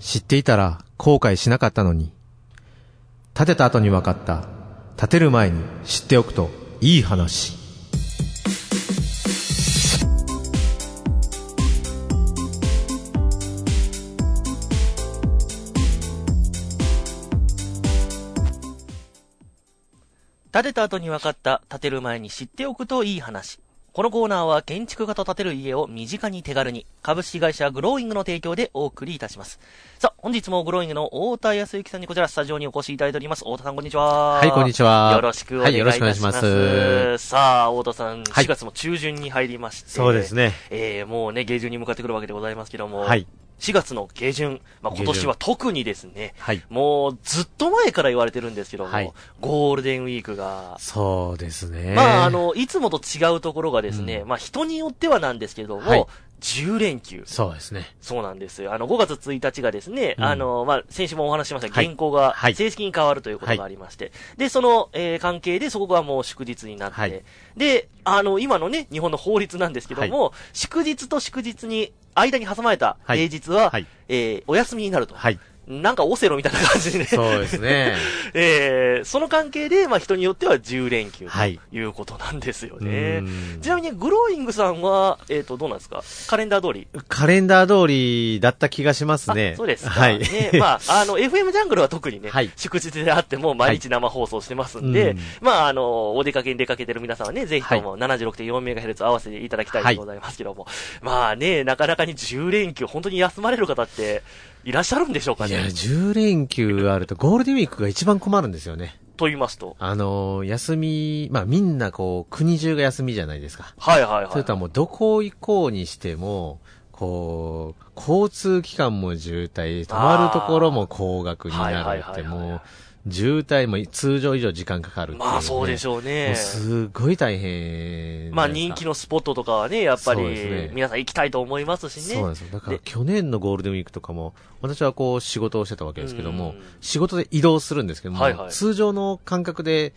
知っていたら後悔しなかったのに。建てた後に分かった。建てる前に知っておくといい話。建てた後に分かった、建てる前に知っておくといい話。このコーナーは建築家と建てる家を身近に手軽に、株式会社グローイングの提供でお送りいたします。さあ、本日もグローイングの太田康之さんにこちらスタジオにお越しいただいております。太田さんこんにちは。はい、こんにちは。よろしくお願いいたします。はい、よろしくお願いします。さあ、太田さん、4月も中旬に入りまして、そうですね。えー、もうね、下旬に向かってくるわけでございますけども、はい。4月の下旬、まあ、今年は特にですね、はい、もうずっと前から言われてるんですけども、はい、ゴールデンウィークが、そうですね。まあ、あの、いつもと違うところがですね、うん、まあ、人によってはなんですけども、はい、10連休。そうですね。そうなんですよ。あの、5月1日がですね、うん、あの、まあ、先週もお話ししました、原稿が正式に変わるということがありまして、はい、で、その、えー、関係でそこがもう祝日になって、はい、で、あの、今のね、日本の法律なんですけども、はい、祝日と祝日に、間に挟まれた平日は、はい、えー、お休みになると。はいなんかオセロみたいな感じでね。そうですね。えー、その関係で、まあ人によっては10連休ということなんですよね。はい、ちなみに、グローイングさんは、えっ、ー、と、どうなんですか？カレンダー通り？カレンダー通りだった気がしますね。そうですはい。ね、まあ、あの、FM ジャングルは特にね、はい、祝日であっても毎日生放送してますんで、はい、まあ、あの、お出かけに出かけてる皆さんはね、ぜひとも 76.4MHz 合わせていただきたいでございますけども、まあね、なかなかに10連休、本当に休まれる方って、いらっしゃるんでしょうかね。いや、10連休あるとゴールデンウィークが一番困るんですよね。と言いますとあのー、休み、まあみんなこう、国中が休みじゃないですか。はいはいはい。それとはもうどこ行こうにしても、こう、交通機関も渋滞、泊まるところも高額になるって、もう、渋滞も通常以上時間かかる、ね、まあそうでしょうね。すごい大変。まあ人気のスポットとかはね、やっぱり、ね、皆さん行きたいと思いますしね。そうなんですよ。だから去年のゴールデンウィークとかも、私はこう仕事をしてたわけですけども、仕事で移動するんですけども、はいはい、通常の感覚で、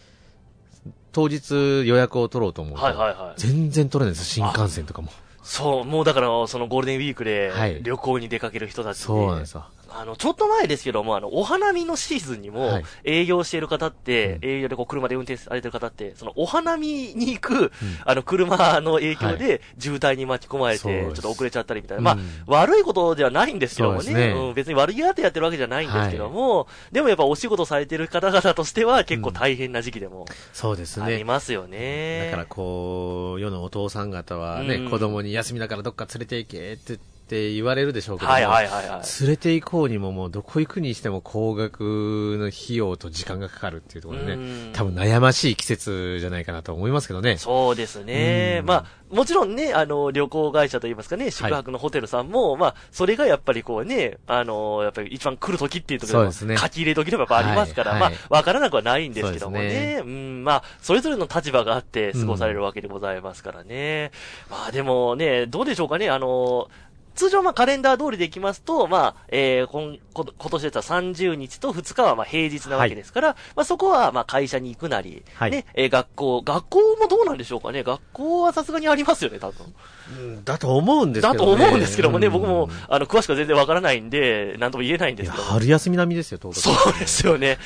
当日予約を取ろうと思うと、はいはいはい、全然取れないです、新幹線とかも。そう、もうだから、そのゴールデンウィークで旅行に出かける人たち、はい、そうなんですよ。あの、ちょっと前ですけども、あの、お花見のシーズンにも、営業している方って、はい、営業でこう、車で運転されてる方って、その、お花見に行く、うん、あの、車の影響で、渋滞に巻き込まれて、ちょっと遅れちゃったりみたいな。まあ、悪いことではないんですけどもね。ね。うん、別に悪気あってやってるわけじゃないんですけども、はい、でもやっぱお仕事されてる方々としては、結構大変な時期でも、そうですね。ありますよね。だからこう、世のお父さん方はね、うん、子供に休みだからどっか連れて行けってって言われるでしょうけどはいはいはいはい、連れて行こうにももうどこ行くにしても高額の費用と時間がかかるっていうところでね、多分悩ましい季節じゃないかなと思いますけどね。そうですね。まあ、もちろんね、あの、旅行会社といいますかね、宿泊のホテルさんも、はい、まあ、それがやっぱりこうね、あの、やっぱり一番来る時っていうところでも、書き入れ時でもやっぱありますから、はい。はい、まあ、わからなくはないんですけどもね、うね。うん、まあ、それぞれの立場があって過ごされるわけでございますからね。うん、まあ、でもね、どうでしょうかね、あの、通常まあカレンダー通りでいきますと、まあ、えー、今、今年でったら30日と2日はまあ平日なわけですから、はい、まあそこはまあ会社に行くなり、はい、ね、えー、学校、学校もどうなんでしょうかね。学校はさすがにありますよね、多分。うん、だと思うんですけど、ね、だと思うんですけどもね、僕も、あの、詳しくは全然わからないんで、なんとも言えないんですけど。春休み並みですよ、そうですよね。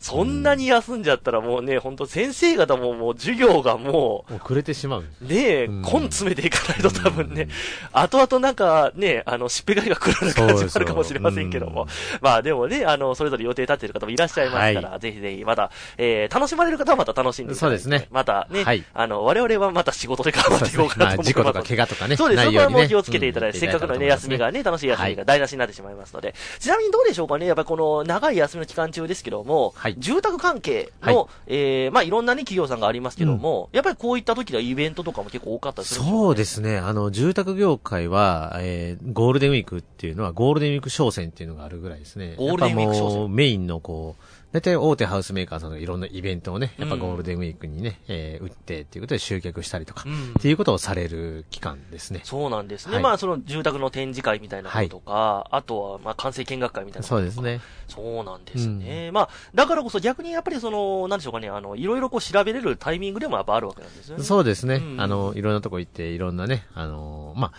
そんなに休んじゃったらもうね、本当先生方ももう授業がもう、遅れてしまう。ねえ、根詰めていかないと多分ね、後々なんかね、あの、しっぺがりが来るような感じもあるかもしれませんけども。まあでもね、あの、それぞれ予定立ってる方もいらっしゃいますから、はい、ぜひぜひまた、えー、楽しまれる方はまた楽しんでそうですね。またね、はい、あの、我々はまた仕事で頑張っていこうかなと思います。まあ、事故とか怪我とかね。そうです、そこはもう気をつけていただいて、せっかくのね、休みがね、楽しい休みが台無しになってしまいますので。ちなみにどうでしょうかね、やっぱりこの長い休みの期間中ですけども、住宅関係係の、はい、えー、まあいろんなね、企業さんがありますけども、うん、やっぱりこういった時はイベントとかも結構多かったりすね、そうですね。あの、住宅業界は、えー、ゴールデンウィークっていうのは、ゴールデンウィーク商戦っていうのがあるぐらいですね。ゴールデンウィーク商戦。メインのこう、大体大手ハウスメーカーさんがいろんなイベントをね、やっぱゴールデンウィークにね、うん、えー、売ってっていうことで集客したりとか、うん、っていうことをされる期間ですね。そうなんですね。はい、まあその住宅の展示会みたいなこととか、はい、あとはまあ完成見学会みたいなそうですね。そうなんですね。うん、まあだからこそ逆にやっぱりその、なんでしょうかね、あの、いろいろこう調べれるタイミングでもやっぱあるわけなんですよね。そうですね。あの、いろんなとこ行って、いろんなね、あの、まあ、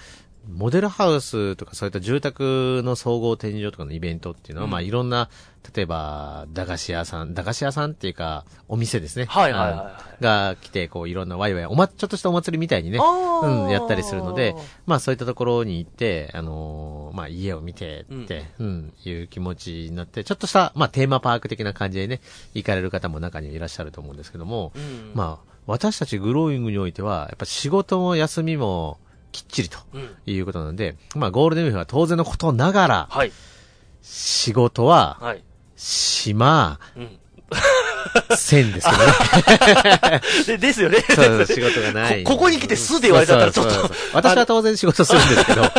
モデルハウスとかそういった住宅の総合展示場とかのイベントっていうのは、うん、まあいろんな、例えば、駄菓子屋さん、駄菓子屋さんっていうか、お店ですね。はいはいはい、が来て、こういろんなワイワイ、おま、ちょっとしたお祭りみたいにね、うん、やったりするので、まあそういったところに行って、あのー、まあ家を見てって、うん、うん、いう気持ちになって、ちょっとした、まあテーマパーク的な感じでね、行かれる方も中にいらっしゃると思うんですけども、うん、まあ、私たちグローイングにおいては、やっぱ仕事も休みも、きっちりということなので、うん、まあゴールデンウィークは当然のことながら、はい、仕事は、はい、島、うん線ですけどね。で ですよね。そう仕事がないこ。ここに来てすで言われたらちょっと。そうそうそう私は当然仕事するんですけど、はい、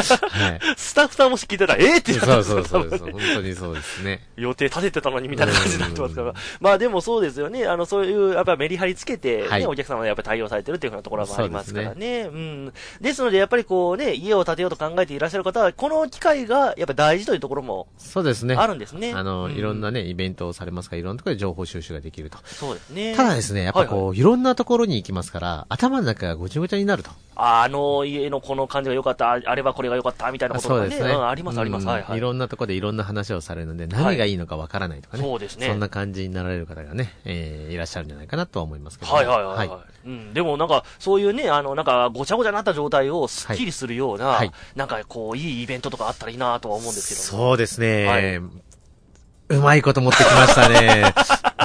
スタッフさんもし聞いたら、ええー、って言そうそうそうそう。本当にそうですね。予定立ててたのにみたいな感じになってますから。まあでもそうですよね。あの、そういう、やっぱメリハリつけて、ね、はい、お客様はやっぱり対応されてるっていうふうなところもありますからね。ねうん。ですので、やっぱりこうね、家を建てようと考えていらっしゃる方は、この機会がやっぱ大事というところも、そうですね。あるんですね。あの、いろんなね、イベントをされますから、いろんなところで情報収集ができると。そうですね。ただですね、やっぱこう、はいはい、いろんなところに行きますから、頭の中がごちゃごちゃになると。あの家のこの感じが良かった、あれはこれが良かった、みたいなことがね、そうですね、うん、あります、あります、はいはい。いろんなところでいろんな話をされるので、何がいいのかわからないとかね、はい、そうですね。そんな感じになられる方がね、えー、いらっしゃるんじゃないかなとは思いますけど、はいはいはい、はい、うん。でもなんか、そういうね、あの、なんか、ごちゃごちゃになった状態をスッキリするような、はい、なんかこう、いいイベントとかあったらいいなとは思うんですけどそうですね、はい、うまいこと持ってきましたね。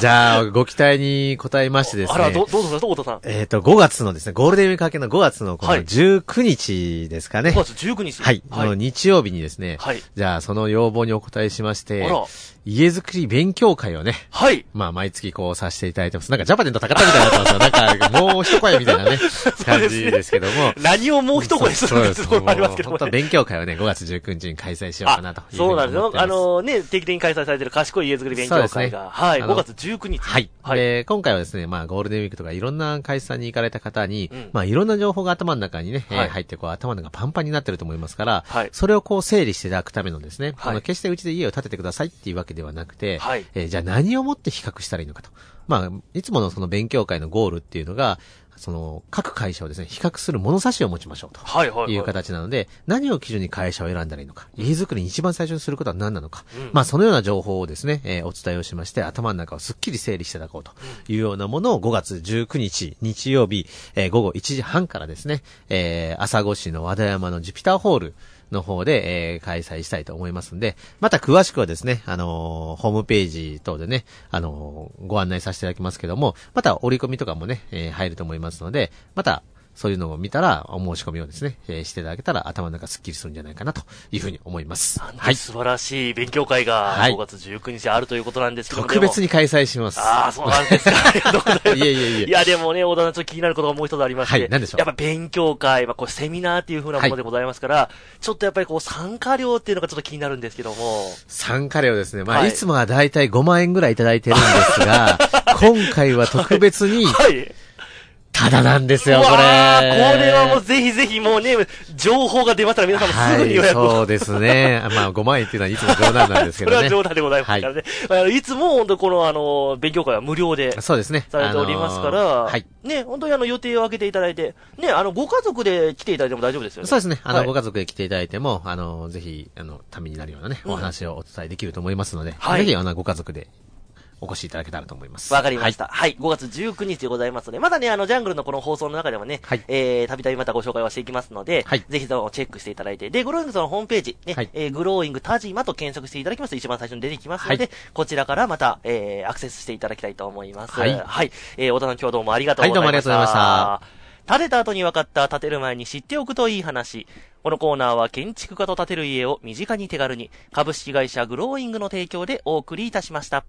じゃあ、ご期待に応えましてですね。あら、ど、どうぞ、どうぞ、さん。えっ、ー、と、5月のですね、ゴールデンウィーク明けの5月のこの19日ですかね。はい、5月19日はい。はい、の日曜日にですね。はい。じゃあ、その要望にお答えしまして、家づくり勉強会をね。はい。まあ、毎月こうさせていただいてます。なんか、ジャパネット高田みたいになってますよ。なんか、もう一声みたいな ね、感じですけども。何をもう一声するんですかありますけども、本当勉強会をね、5月19日に開催しようかなとそうなんですよ。あのね、定期的に開催されてる賢い家づくり勉強会が、ね、はい、5月19日。はい。はい、で、今回はですね、まあ、ゴールデンウィークとかいろんな会社さんに行かれた方に、うん、まあ、いろんな情報が頭の中にね、はい、入って、こう、頭の中パンパンになってると思いますから、はい、それをこう、整理していただくためのですね、はい、あの、決してうちで家を建ててくださいっていうわけではなくて、はい、えー、じゃあ何をもって比較したらいいのかと。まあ、いつものその勉強会のゴールっていうのが、その、各会社をですね、比較する物差しを持ちましょうと。はいはい、はい。いう形なので、何を基準に会社を選んだらいいのか、家づくりに一番最初にすることは何なのか、うん、まあそのような情報をですね、えー、お伝えをしまして、頭の中をすっきり整理していただこうというようなものを5月19日、日曜日、えー、午後1時半からですね、えー、朝来市の和田山のジュピターホール、の方で、えー、開催したいと思いますんで、また詳しくはですね、あのー、ホームページ等でね、あのー、ご案内させていただきますけども、また折り込みとかもね、えー、入ると思いますので、また、そういうのを見たら、お申し込みをですね、えー、していただけたら頭の中スッキリするんじゃないかなというふうに思います。はい。素晴らしい勉強会が5月19日あるということなんですけど、はい、特別に開催します。ああ、そうなんですか。ありがとうございます。いやいやいや。いや、でもね、小田さんちょっと気になることがもう一つありまして。はい、何でしょう？やっぱ勉強会、まあ、こうセミナーっていうふうなものでございますから、はい、ちょっとやっぱりこう参加料っていうのがちょっと気になるんですけども。参加料ですね。まあ、はい、いつもはだいたい5万円ぐらいいただいてるんですが、今回は特別に、はい、ただなんですよ、これ。これはもうぜひぜひもうね、情報が出ましたら皆さんもすぐに予約を、はい、そうですね。まあ5万円っていうのはいつも冗談なんですけどね。それは冗談でございますからね。はい、いつも本当このあの、勉強会は無料で。そうですね。されておりますから、あのー、はい。ね、本当にあの予定を空けていただいて、ね、あの、ご家族で来ていただいても大丈夫ですよね。そうですね。あの、はい、ご家族で来ていただいても、あの、ぜひ、あの、ためになるようなね、お話をお伝えできると思いますので、はい、ぜひ、あの、ご家族でお越しいただけたらと思います。わかりました。はい、はい、5月19日でございますので、まだね、あの、ジャングルのこの放送の中でもね、はい、えー、たびたびまたご紹介はしていきますので、はい、ぜひともチェックしていただいて、で、グローイングのホームページ、ね、はい、えー、グローイングタジマと検索していただきますと一番最初に出てきますので、はい、こちらからまた、えー、アクセスしていただきたいと思います。はい。はい。えー、小田さん今日はどうもありがとうございました。はい、どうもありがとうございました。建てた後に分かった建てる前に知っておくといい話。このコーナーは建築家と建てる家を身近に手軽に株式会社グローイングの提供でお送りいたしました。